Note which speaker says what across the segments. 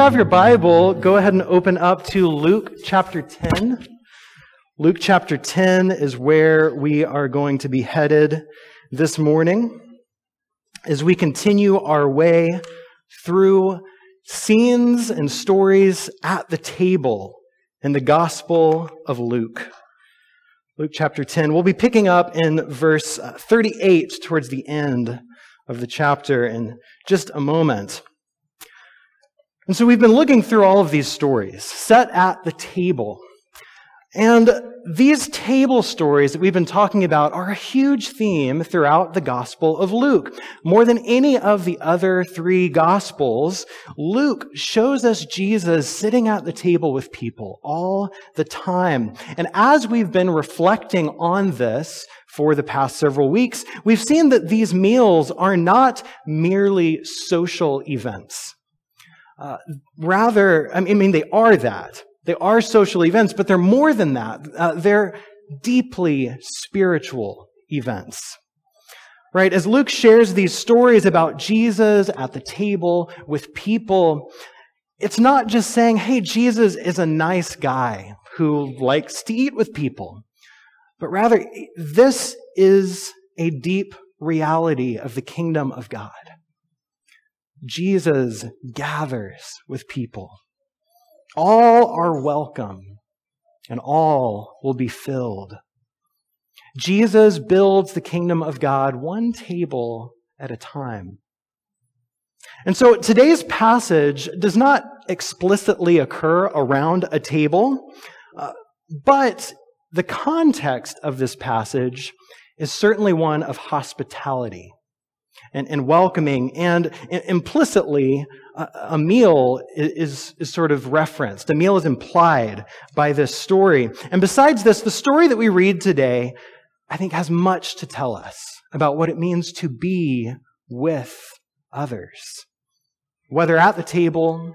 Speaker 1: Have your Bible, go ahead and open up to Luke chapter 10. Luke chapter 10 is where we are going to be headed this morning as we continue our way through scenes and stories at the table in the Gospel of Luke. Luke chapter 10. We'll be picking up in verse 38 towards the end of the chapter in just a moment. And so we've been looking through all of these stories set at the table. And these table stories that we've been talking about are a huge theme throughout the Gospel of Luke. More than any of the other three Gospels, Luke shows us Jesus sitting at the table with people all the time. And as we've been reflecting on this for the past several weeks, we've seen that these meals are not merely social events. Uh, rather, I mean, they are that. They are social events, but they're more than that. Uh, they're deeply spiritual events. Right? As Luke shares these stories about Jesus at the table with people, it's not just saying, hey, Jesus is a nice guy who likes to eat with people, but rather, this is a deep reality of the kingdom of God. Jesus gathers with people. All are welcome, and all will be filled. Jesus builds the kingdom of God one table at a time. And so today's passage does not explicitly occur around a table, uh, but the context of this passage is certainly one of hospitality and, and welcoming. And implicitly, a, meal is, is sort of referenced. A meal is implied by this story. And besides this, the story that we read today, I think, has much to tell us about what it means to be with others, whether at the table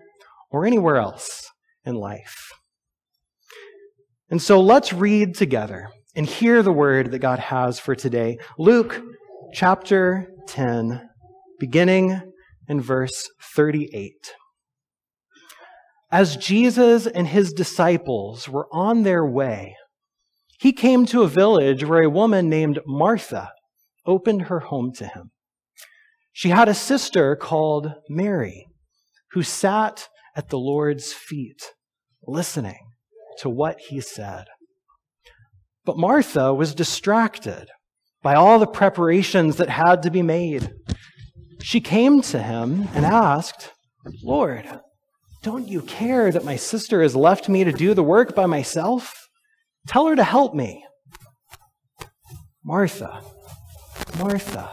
Speaker 1: or anywhere else in life. And so let's read together and hear the word that God has for today. Luke chapter 10, beginning in verse 38. As Jesus and his disciples were on their way, he came to a village where a woman named Martha opened her home to him. She had a sister called Mary who sat at the Lord's feet, listening to what he said. But Martha was distracted by all the preparations that had to be made. She came to him and asked, Lord, don't you care that my sister has left me to do the work by myself? Tell her to help me. Martha, Martha,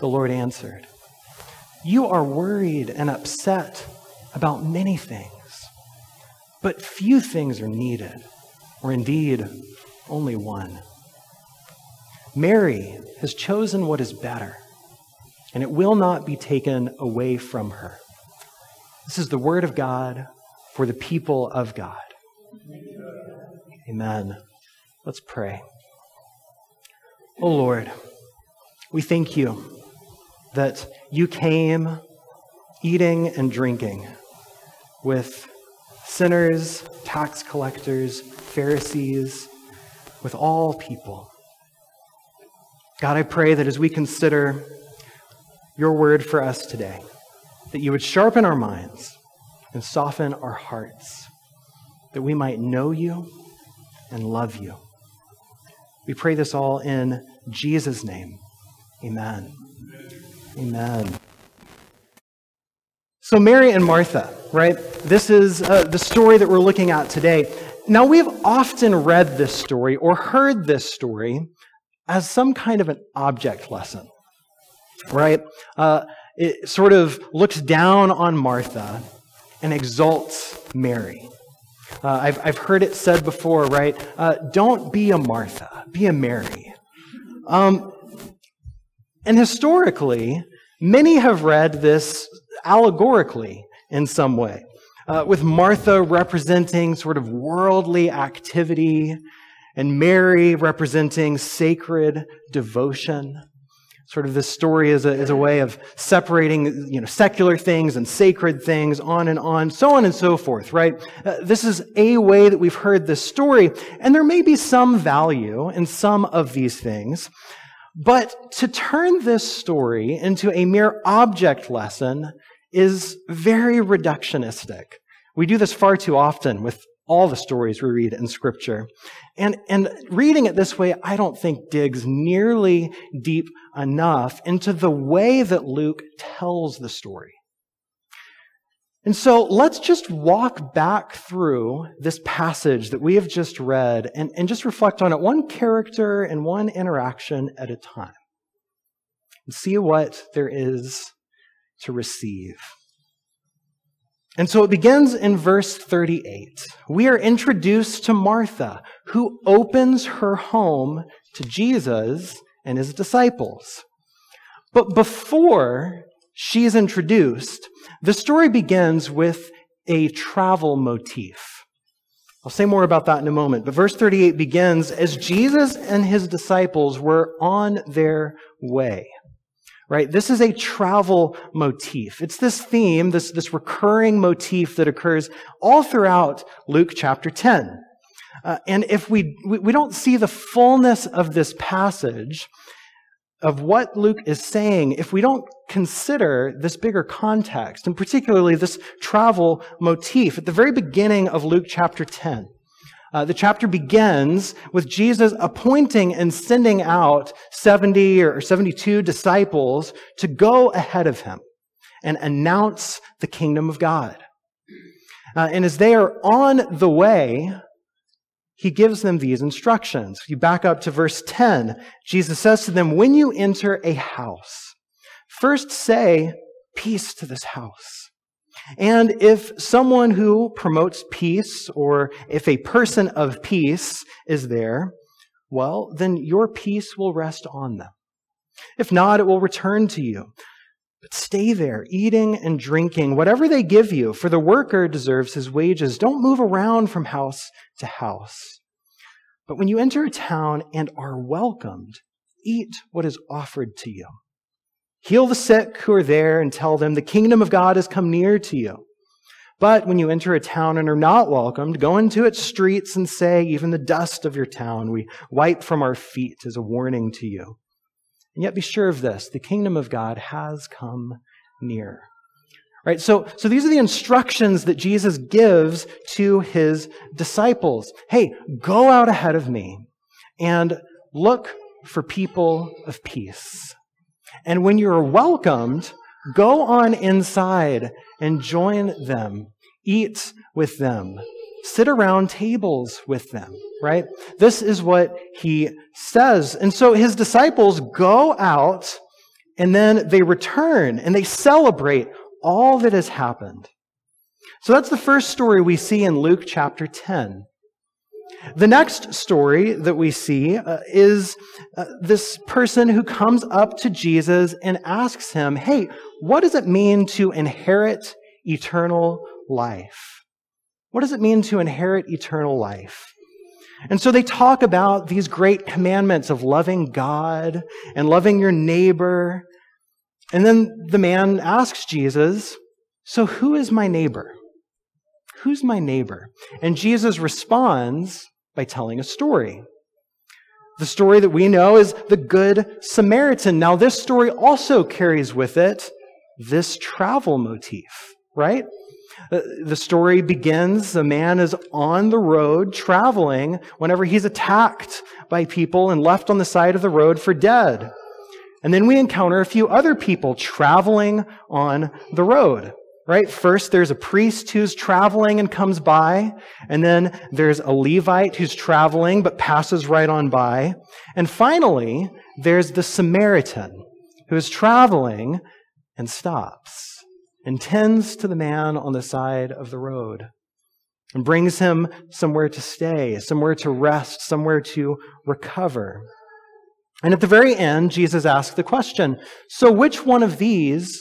Speaker 1: the Lord answered, You are worried and upset about many things, but few things are needed, or indeed only one. Mary has chosen what is better, and it will not be taken away from her. This is the word of God for the people of God. Amen. Let's pray. Oh Lord, we thank you that you came eating and drinking with sinners, tax collectors, Pharisees, with all people. God, I pray that as we consider your word for us today, that you would sharpen our minds and soften our hearts, that we might know you and love you. We pray this all in Jesus' name. Amen. Amen. So, Mary and Martha, right? This is uh, the story that we're looking at today. Now, we've often read this story or heard this story as some kind of an object lesson, right? Uh, it sort of looks down on Martha and exalts Mary. Uh, I've, I've heard it said before, right? Uh, don't be a Martha, be a Mary. Um, and historically, many have read this allegorically in some way, uh, with Martha representing sort of worldly activity and Mary representing sacred devotion. Sort of this story is a, is a way of separating, you know, secular things and sacred things, on and on, so on and so forth, right? Uh, this is a way that we've heard this story, and there may be some value in some of these things. But to turn this story into a mere object lesson is very reductionistic. We do this far too often with all the stories we read in Scripture. And, and reading it this way, I don't think digs nearly deep enough into the way that Luke tells the story. And so let's just walk back through this passage that we have just read and, and just reflect on it one character and one interaction at a time and see what there is to receive. And so it begins in verse 38. We are introduced to Martha, who opens her home to Jesus and his disciples. But before she's introduced, the story begins with a travel motif. I'll say more about that in a moment. But verse 38 begins as Jesus and his disciples were on their way right? This is a travel motif. It's this theme, this, this recurring motif that occurs all throughout Luke chapter 10. Uh, and if we, we, we don't see the fullness of this passage, of what Luke is saying, if we don't consider this bigger context, and particularly this travel motif at the very beginning of Luke chapter 10, uh, the chapter begins with Jesus appointing and sending out 70 or 72 disciples to go ahead of him and announce the kingdom of God. Uh, and as they are on the way, he gives them these instructions. If you back up to verse 10. Jesus says to them, When you enter a house, first say, Peace to this house. And if someone who promotes peace or if a person of peace is there, well, then your peace will rest on them. If not, it will return to you. But stay there, eating and drinking, whatever they give you, for the worker deserves his wages. Don't move around from house to house. But when you enter a town and are welcomed, eat what is offered to you. Heal the sick who are there and tell them the kingdom of God has come near to you. But when you enter a town and are not welcomed, go into its streets and say, even the dust of your town we wipe from our feet as a warning to you. And yet be sure of this, the kingdom of God has come near. Right? So, so these are the instructions that Jesus gives to his disciples. Hey, go out ahead of me and look for people of peace. And when you're welcomed, go on inside and join them, eat with them, sit around tables with them, right? This is what he says. And so his disciples go out and then they return and they celebrate all that has happened. So that's the first story we see in Luke chapter 10. The next story that we see uh, is uh, this person who comes up to Jesus and asks him, Hey, what does it mean to inherit eternal life? What does it mean to inherit eternal life? And so they talk about these great commandments of loving God and loving your neighbor. And then the man asks Jesus, So who is my neighbor? Who's my neighbor? And Jesus responds by telling a story. The story that we know is the Good Samaritan. Now, this story also carries with it this travel motif, right? Uh, the story begins a man is on the road traveling whenever he's attacked by people and left on the side of the road for dead. And then we encounter a few other people traveling on the road right? First, there's a priest who's traveling and comes by, and then there's a Levite who's traveling but passes right on by. And finally, there's the Samaritan who is traveling and stops and tends to the man on the side of the road and brings him somewhere to stay, somewhere to rest, somewhere to recover. And at the very end, Jesus asks the question So, which one of these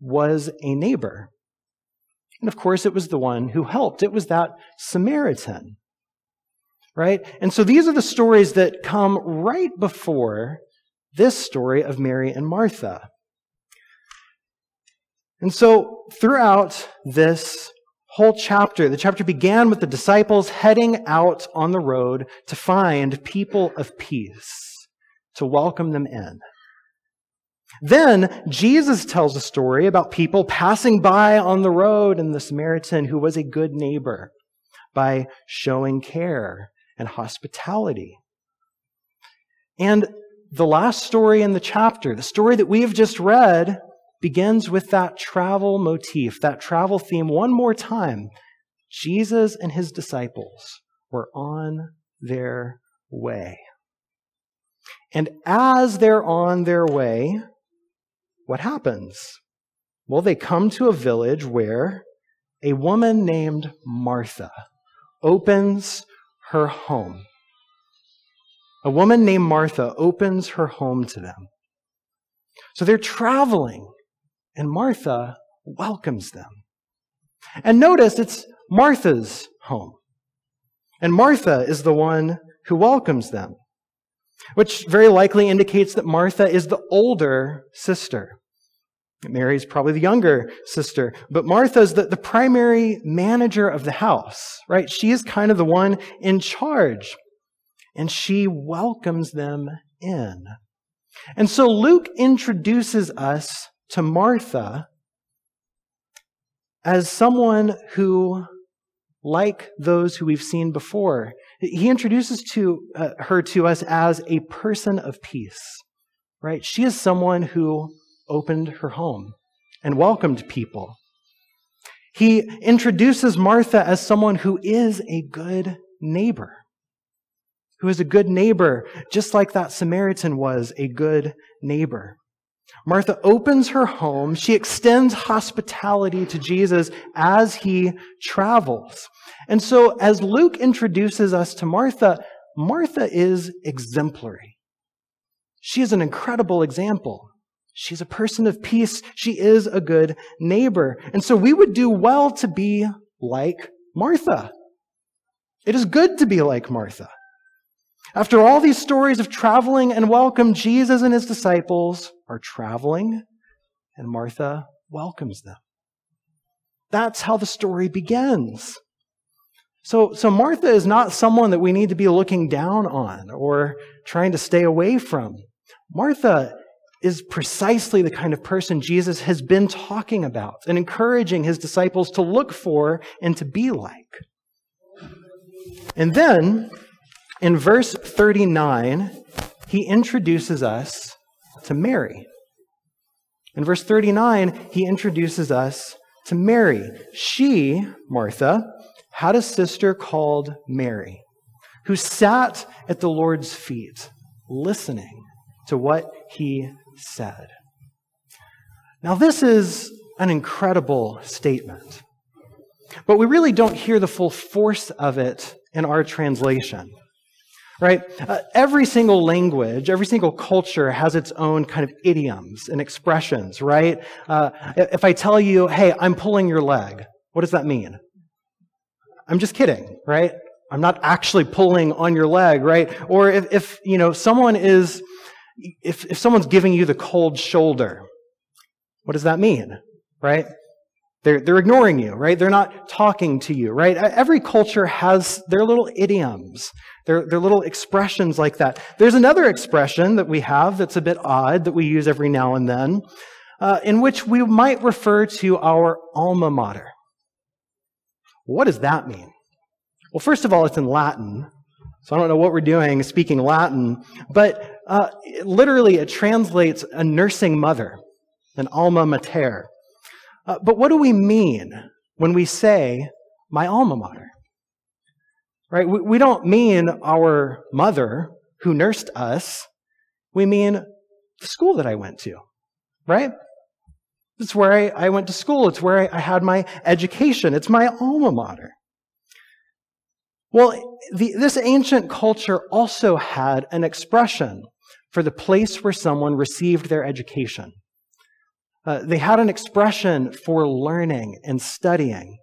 Speaker 1: was a neighbor? And of course, it was the one who helped. It was that Samaritan. Right? And so these are the stories that come right before this story of Mary and Martha. And so, throughout this whole chapter, the chapter began with the disciples heading out on the road to find people of peace, to welcome them in. Then Jesus tells a story about people passing by on the road and the Samaritan who was a good neighbor by showing care and hospitality. And the last story in the chapter, the story that we have just read, begins with that travel motif, that travel theme one more time. Jesus and his disciples were on their way. And as they're on their way, what happens? Well, they come to a village where a woman named Martha opens her home. A woman named Martha opens her home to them. So they're traveling, and Martha welcomes them. And notice it's Martha's home. And Martha is the one who welcomes them which very likely indicates that Martha is the older sister. Mary is probably the younger sister, but Martha is the, the primary manager of the house, right? She is kind of the one in charge, and she welcomes them in. And so Luke introduces us to Martha as someone who like those who we've seen before. He introduces to, uh, her to us as a person of peace, right? She is someone who opened her home and welcomed people. He introduces Martha as someone who is a good neighbor, who is a good neighbor, just like that Samaritan was a good neighbor. Martha opens her home. She extends hospitality to Jesus as he travels. And so, as Luke introduces us to Martha, Martha is exemplary. She is an incredible example. She's a person of peace. She is a good neighbor. And so, we would do well to be like Martha. It is good to be like Martha. After all these stories of traveling and welcome, Jesus and his disciples are traveling, and Martha welcomes them. That's how the story begins. So, so Martha is not someone that we need to be looking down on or trying to stay away from. Martha is precisely the kind of person Jesus has been talking about and encouraging his disciples to look for and to be like. And then in verse 39, he introduces us to Mary. In verse 39, he introduces us to Mary. She, Martha, had a sister called Mary who sat at the Lord's feet listening to what he said. Now, this is an incredible statement, but we really don't hear the full force of it in our translation right? Uh, every single language, every single culture has its own kind of idioms and expressions, right? Uh, if I tell you, hey, I'm pulling your leg, what does that mean? I'm just kidding, right? I'm not actually pulling on your leg, right? Or if, if you know, someone is, if, if someone's giving you the cold shoulder, what does that mean, right? They're, they're ignoring you, right? They're not talking to you, right? Every culture has their little idioms, their, their little expressions like that. There's another expression that we have that's a bit odd that we use every now and then, uh, in which we might refer to our alma mater. What does that mean? Well, first of all, it's in Latin. So I don't know what we're doing speaking Latin, but uh, literally it translates a nursing mother, an alma mater. Uh, but what do we mean when we say my alma mater? Right? We, we don't mean our mother who nursed us. We mean the school that I went to. Right? It's where I, I went to school. It's where I, I had my education. It's my alma mater. Well, the, this ancient culture also had an expression for the place where someone received their education. Uh, they had an expression for learning and studying.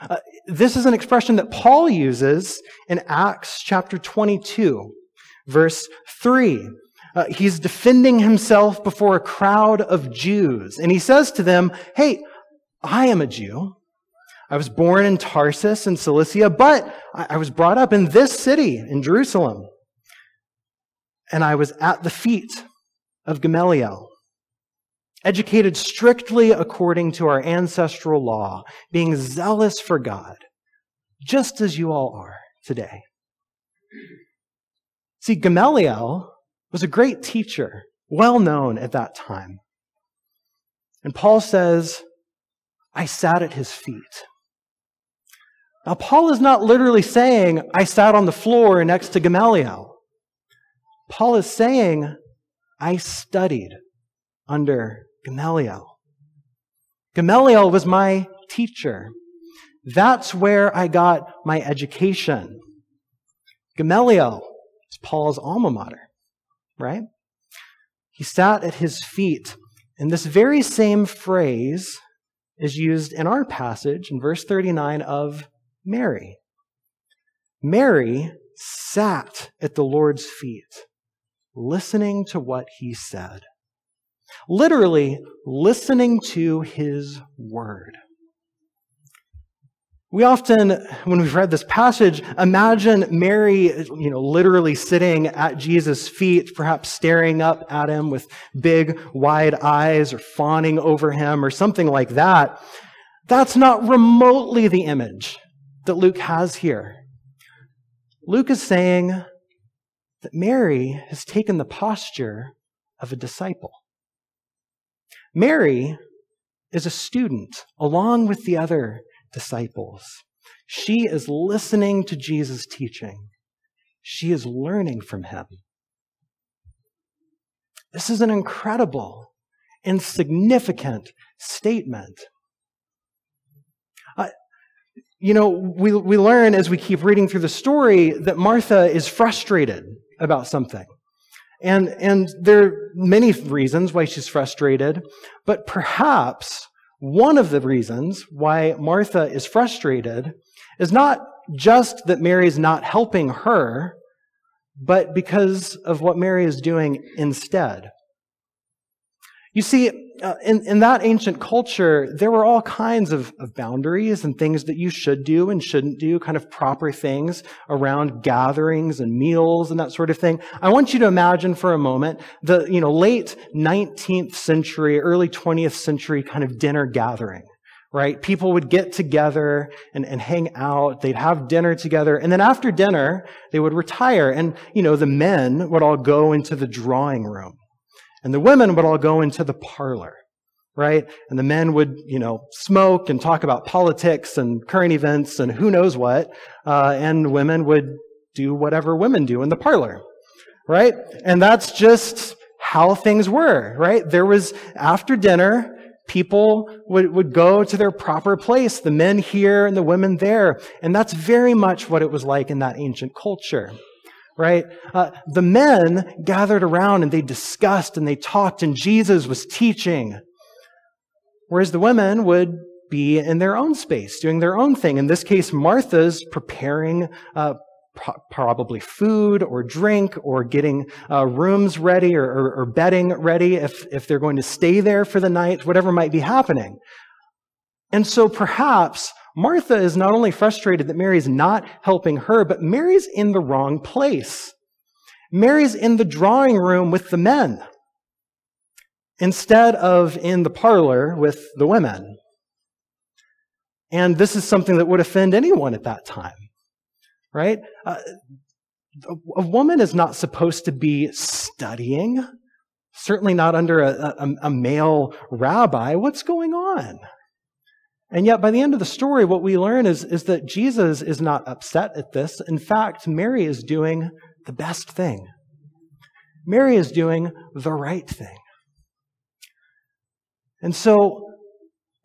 Speaker 1: Uh, this is an expression that Paul uses in Acts chapter 22, verse 3. Uh, he's defending himself before a crowd of Jews. And he says to them, Hey, I am a Jew. I was born in Tarsus in Cilicia, but I was brought up in this city, in Jerusalem. And I was at the feet of Gamaliel, educated strictly according to our ancestral law, being zealous for God, just as you all are today. See, Gamaliel was a great teacher, well known at that time. And Paul says, I sat at his feet. Now, Paul is not literally saying, I sat on the floor next to Gamaliel. Paul is saying, I studied under Gamaliel. Gamaliel was my teacher. That's where I got my education. Gamaliel is Paul's alma mater, right? He sat at his feet. And this very same phrase is used in our passage in verse 39 of Mary. Mary sat at the Lord's feet, listening to what he said. Literally, listening to his word. We often, when we've read this passage, imagine Mary, you know, literally sitting at Jesus' feet, perhaps staring up at him with big, wide eyes or fawning over him or something like that. That's not remotely the image that Luke has here. Luke is saying that Mary has taken the posture of a disciple. Mary is a student along with the other disciples. She is listening to Jesus' teaching. She is learning from him. This is an incredible and significant statement. Uh, you know, we, we learn as we keep reading through the story that Martha is frustrated about something. And, and there are many reasons why she's frustrated, but perhaps one of the reasons why Martha is frustrated is not just that Mary is not helping her, but because of what Mary is doing instead. You see, uh, in, in that ancient culture, there were all kinds of, of boundaries and things that you should do and shouldn't do, kind of proper things around gatherings and meals and that sort of thing. I want you to imagine for a moment the, you know, late 19th century, early 20th century kind of dinner gathering right? People would get together and, and hang out. They'd have dinner together. And then after dinner, they would retire. And, you know, the men would all go into the drawing room. And the women would all go into the parlor, right? And the men would, you know, smoke and talk about politics and current events and who knows what. Uh, and women would do whatever women do in the parlor, right? And that's just how things were, right? There was, after dinner, people would, would go to their proper place, the men here and the women there. And that's very much what it was like in that ancient culture right? Uh, the men gathered around and they discussed and they talked, and Jesus was teaching. Whereas the women would be in their own space, doing their own thing. In this case, Martha's preparing uh, pro- probably food or drink or getting uh, rooms ready or, or, or bedding ready if, if they're going to stay there for the night, whatever might be happening. And so perhaps Martha is not only frustrated that Mary's not helping her, but Mary's in the wrong place. Mary's in the drawing room with the men instead of in the parlor with the women. And this is something that would offend anyone at that time, right? Uh, a woman is not supposed to be studying, certainly not under a, a, a male rabbi. What's going on? And yet, by the end of the story, what we learn is, is that Jesus is not upset at this. In fact, Mary is doing the best thing. Mary is doing the right thing. And so,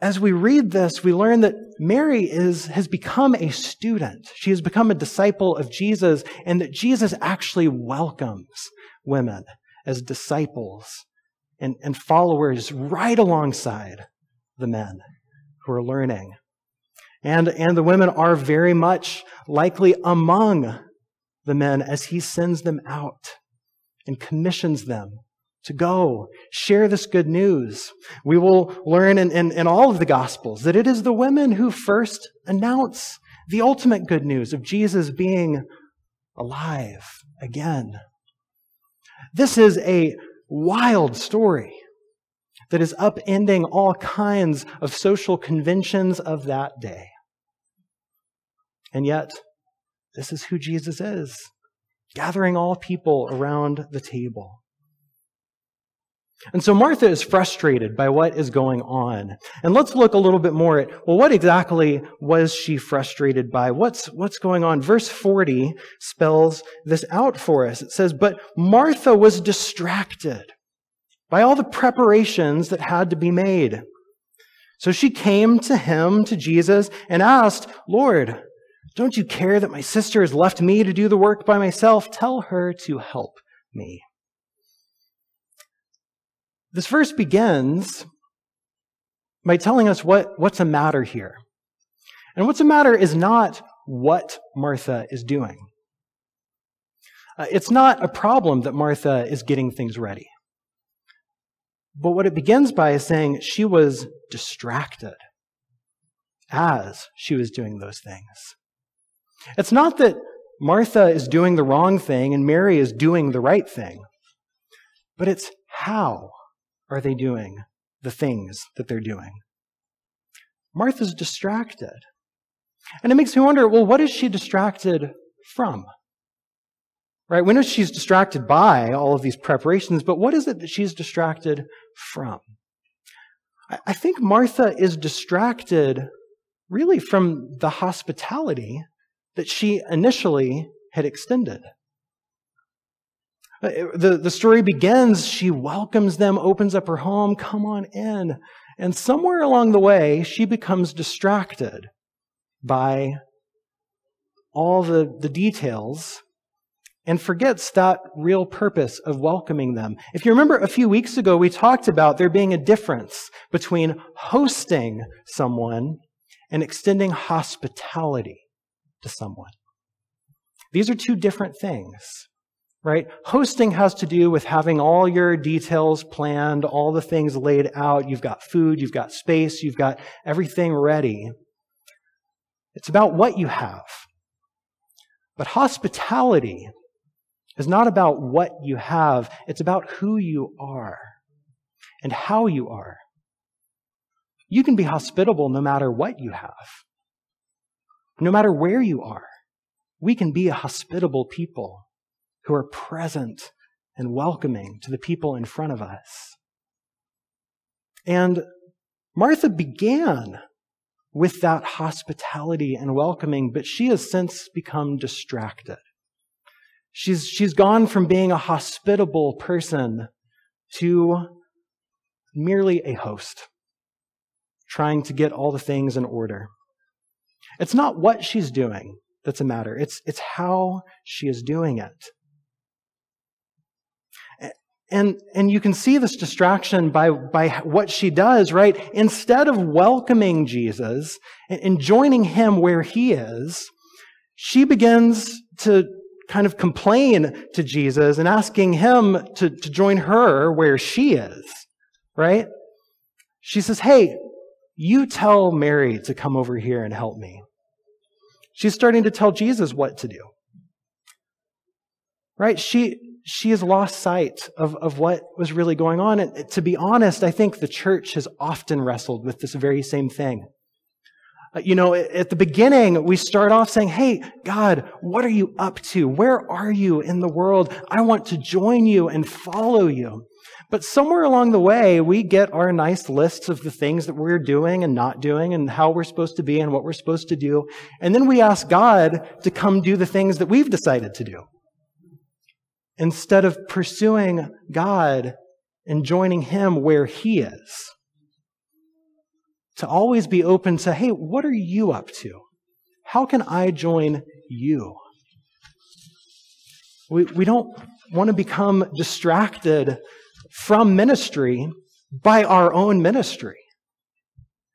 Speaker 1: as we read this, we learn that Mary is, has become a student. She has become a disciple of Jesus, and that Jesus actually welcomes women as disciples and, and followers right alongside the men who are learning. And, and the women are very much likely among the men as he sends them out and commissions them to go share this good news. We will learn in, in, in, all of the Gospels that it is the women who first announce the ultimate good news of Jesus being alive again. This is a wild story that is upending all kinds of social conventions of that day. And yet, this is who Jesus is, gathering all people around the table. And so Martha is frustrated by what is going on. And let's look a little bit more at, well, what exactly was she frustrated by? What's, what's going on? Verse 40 spells this out for us. It says, But Martha was distracted by all the preparations that had to be made. So she came to him, to Jesus, and asked, Lord, don't you care that my sister has left me to do the work by myself? Tell her to help me. This verse begins by telling us what, what's a matter here. And what's a matter is not what Martha is doing. Uh, it's not a problem that Martha is getting things ready. But what it begins by is saying she was distracted as she was doing those things. It's not that Martha is doing the wrong thing and Mary is doing the right thing, but it's how are they doing the things that they're doing? Martha's distracted. And it makes me wonder well, what is she distracted from? Right? We know she's distracted by all of these preparations, but what is it that she's distracted from? I think Martha is distracted really from the hospitality that she initially had extended. Uh, the, the story begins, she welcomes them, opens up her home, come on in. And somewhere along the way, she becomes distracted by all the, the details and forgets that real purpose of welcoming them. If you remember a few weeks ago, we talked about there being a difference between hosting someone and extending hospitality to someone. These are two different things right? Hosting has to do with having all your details planned, all the things laid out. You've got food, you've got space, you've got everything ready. It's about what you have. But hospitality is not about what you have, it's about who you are and how you are. You can be hospitable no matter what you have, no matter where you are. We can be a hospitable people who are present and welcoming to the people in front of us. And Martha began with that hospitality and welcoming, but she has since become distracted. She's, she's gone from being a hospitable person to merely a host, trying to get all the things in order. It's not what she's doing that's a matter, it's, it's how she is doing it. And, and you can see this distraction by, by what she does, right? Instead of welcoming Jesus and, and joining him where he is, she begins to kind of complain to Jesus and asking him to, to join her where she is, right? She says, Hey, you tell Mary to come over here and help me. She's starting to tell Jesus what to do. Right? She, she has lost sight of, of what was really going on. And to be honest, I think the church has often wrestled with this very same thing. Uh, you know, at the beginning, we start off saying, Hey, God, what are you up to? Where are you in the world? I want to join you and follow you. But somewhere along the way, we get our nice lists of the things that we're doing and not doing and how we're supposed to be and what we're supposed to do. And then we ask God to come do the things that we've decided to do instead of pursuing God and joining Him where He is. To always be open to, hey, what are you up to? How can I join you? We, we don't want to become distracted from ministry by our own ministry.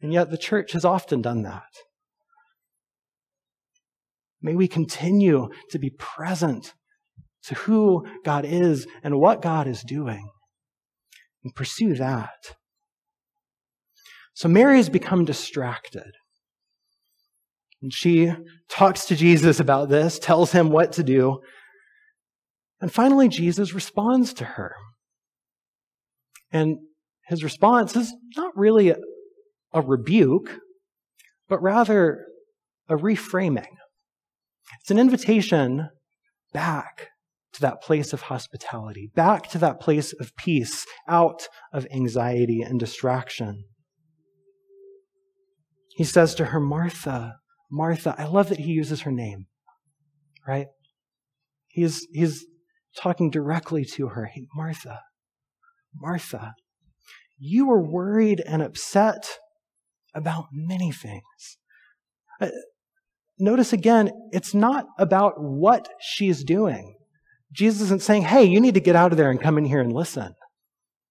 Speaker 1: And yet the church has often done that. May we continue to be present to who God is and what God is doing. And pursue that. So Mary has become distracted. And she talks to Jesus about this, tells him what to do. And finally, Jesus responds to her. And his response is not really a, a rebuke, but rather a reframing. It's an invitation back to that place of hospitality, back to that place of peace, out of anxiety and distraction. He says to her, Martha, Martha. I love that he uses her name, right? He's, he's talking directly to her. Hey, Martha, Martha, you are worried and upset about many things. Uh, notice again, it's not about what she's doing. Jesus isn't saying, hey, you need to get out of there and come in here and listen.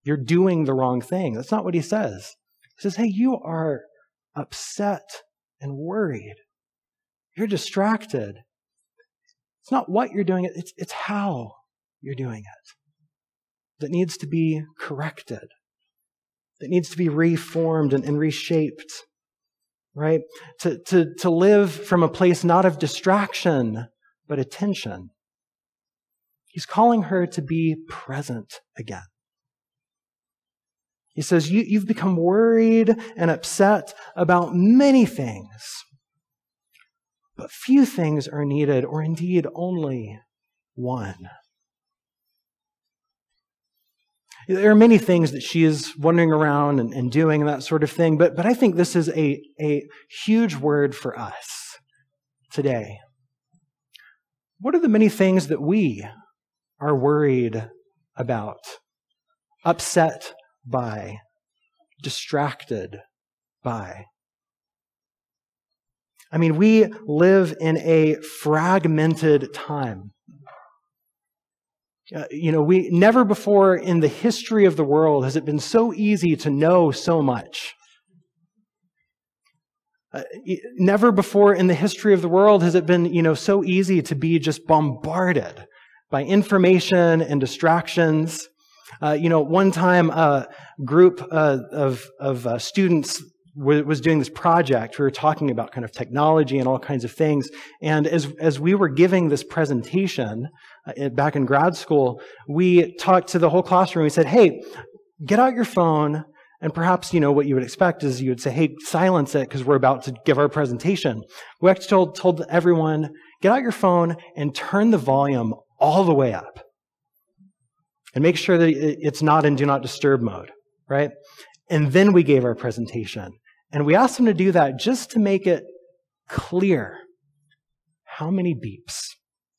Speaker 1: You're doing the wrong thing. That's not what he says. He says, hey, you are upset and worried. You're distracted. It's not what you're doing, it's, it's how you're doing it that needs to be corrected, that needs to be reformed and, and reshaped, right? To, to, to live from a place not of distraction, but attention. He's calling her to be present again. He says, you, You've become worried and upset about many things. But few things are needed, or indeed only one. There are many things that she is wandering around and, and doing and that sort of thing, but, but I think this is a, a huge word for us today. What are the many things that we are worried about, upset by, distracted by? I mean, we live in a fragmented time. Uh, you know, we never before in the history of the world has it been so easy to know so much. Uh, never before in the history of the world has it been, you know, so easy to be just bombarded by information and distractions. Uh, you know, one time a group uh, of, of uh, students was doing this project. We were talking about kind of technology and all kinds of things. And as, as we were giving this presentation uh, back in grad school, we talked to the whole classroom. We said, hey, get out your phone. And perhaps, you know, what you would expect is you would say, hey, silence it because we're about to give our presentation. We actually told, told everyone, get out your phone and turn the volume all the way up. And make sure that it's not in do not disturb mode, right? And then we gave our presentation. And we asked them to do that just to make it clear how many beeps,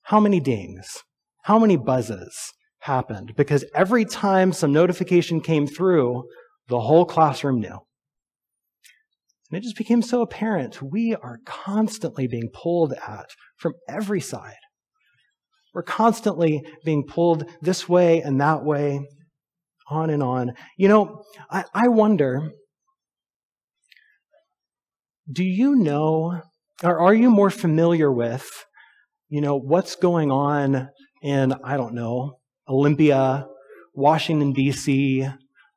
Speaker 1: how many dings, how many buzzes happened. Because every time some notification came through, the whole classroom knew. And it just became so apparent we are constantly being pulled at from every side. We're constantly being pulled this way and that way, on and on. You know, I, I wonder do you know, or are you more familiar with, you know, what's going on in, I don't know, Olympia, Washington, D.C.,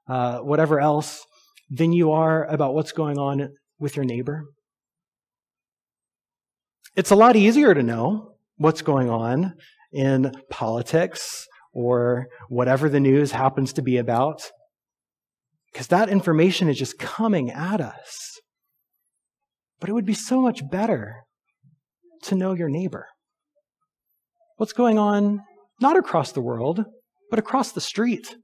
Speaker 1: uh, whatever else, than you are about what's going on with your neighbor? It's a lot easier to know what's going on in politics or whatever the news happens to be about because that information is just coming at us. But it would be so much better to know your neighbor. What's going on, not across the world, but across the street.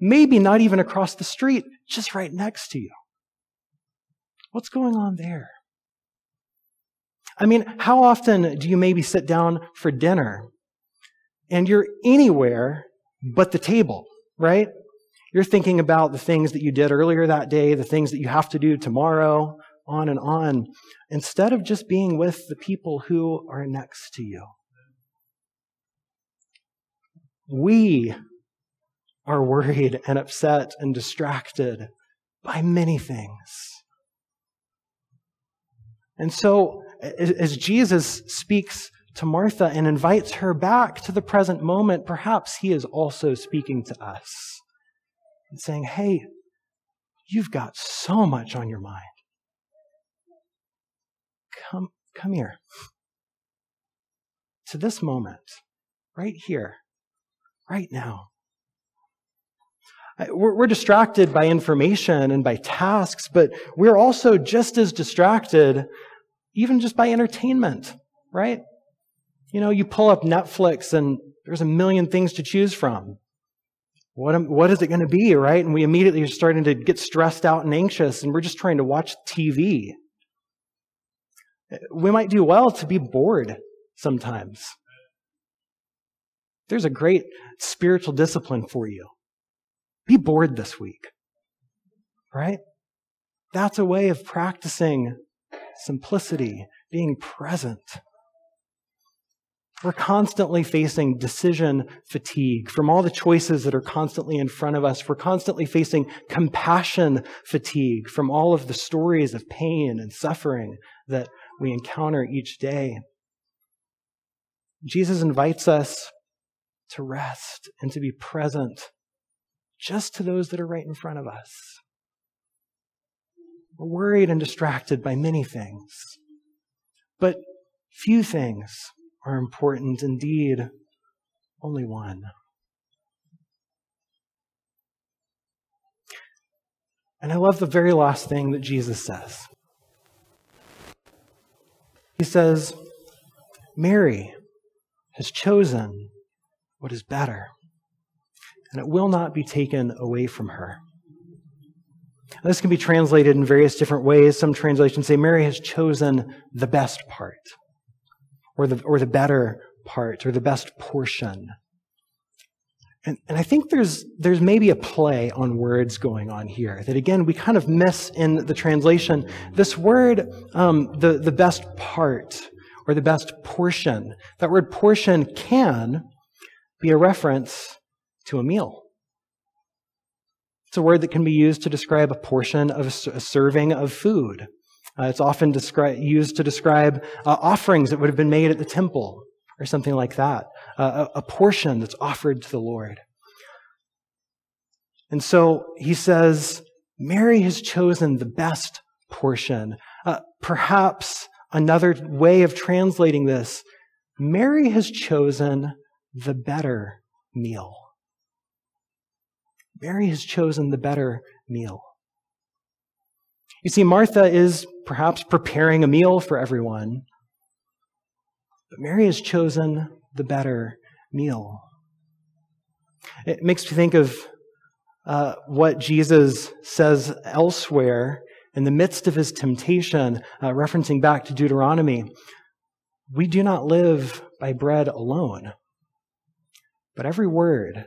Speaker 1: Maybe not even across the street, just right next to you. What's going on there? I mean, how often do you maybe sit down for dinner and you're anywhere but the table, right? You're thinking about the things that you did earlier that day, the things that you have to do tomorrow, on and on, instead of just being with the people who are next to you. We are worried and upset and distracted by many things. And so, as Jesus speaks to Martha and invites her back to the present moment, perhaps he is also speaking to us and saying, Hey, you've got so much on your mind. Come, come here. To this moment, right here, right now. We're, we're distracted by information and by tasks, but we're also just as distracted even just by entertainment, right? You know, you pull up Netflix and there's a million things to choose from. What, what is it going to be, right? And we immediately are starting to get stressed out and anxious, and we're just trying to watch TV. We might do well to be bored sometimes. There's a great spiritual discipline for you. Be bored this week, right? That's a way of practicing simplicity, being present. We're constantly facing decision fatigue from all the choices that are constantly in front of us. We're constantly facing compassion fatigue from all of the stories of pain and suffering that we encounter each day. Jesus invites us to rest and to be present just to those that are right in front of us. We're worried and distracted by many things, but few things are important indeed, only one. And I love the very last thing that Jesus says. He says, Mary has chosen what is better, and it will not be taken away from her. This can be translated in various different ways. Some translations say Mary has chosen the best part or the, or the better part or the best portion. And, and I think there's, there's maybe a play on words going on here that again we kind of miss in the translation. This word, um, the, the best part or the best portion, that word portion can be a reference to a meal. It's a word that can be used to describe a portion of a serving of food. Uh, it's often descri- used to describe uh, offerings that would have been made at the temple or something like that, uh, a, a portion that's offered to the Lord. And so he says, Mary has chosen the best portion. Uh, perhaps another way of translating this, Mary has chosen the better meal. Mary has chosen the better meal. You see, Martha is perhaps preparing a meal for everyone, but Mary has chosen the better meal. It makes me think of uh, what Jesus says elsewhere in the midst of his temptation, uh, referencing back to Deuteronomy. We do not live by bread alone, but every word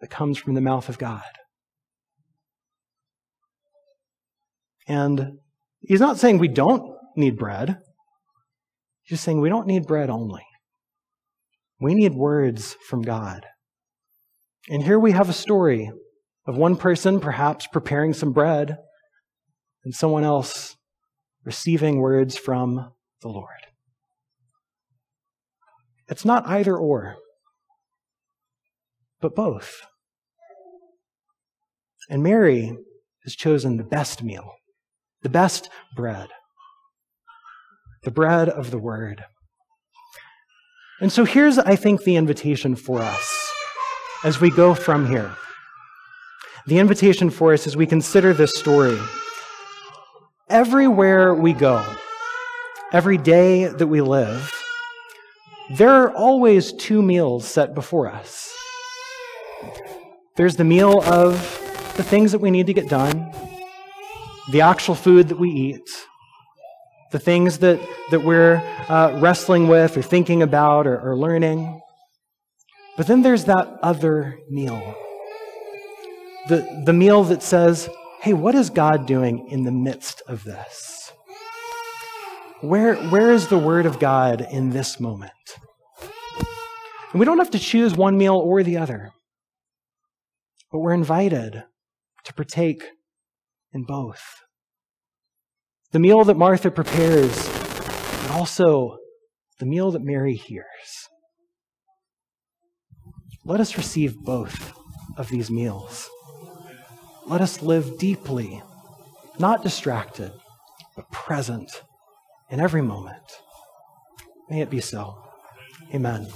Speaker 1: that comes from the mouth of God. And he's not saying we don't need bread. He's saying we don't need bread only. We need words from God. And here we have a story of one person perhaps preparing some bread and someone else receiving words from the Lord. It's not either or, but both. And Mary has chosen the best meal the best bread, the bread of the Word. And so here's, I think, the invitation for us as we go from here. The invitation for us as we consider this story. Everywhere we go, every day that we live, there are always two meals set before us. There's the meal of the things that we need to get done, the actual food that we eat, the things that, that we're uh, wrestling with or thinking about or, or learning. But then there's that other meal. The, the meal that says, hey, what is God doing in the midst of this? Where, where is the Word of God in this moment? And we don't have to choose one meal or the other, but we're invited to partake in both. The meal that Martha prepares, but also the meal that Mary hears. Let us receive both of these meals. Let us live deeply, not distracted, but present in every moment. May it be so. Amen.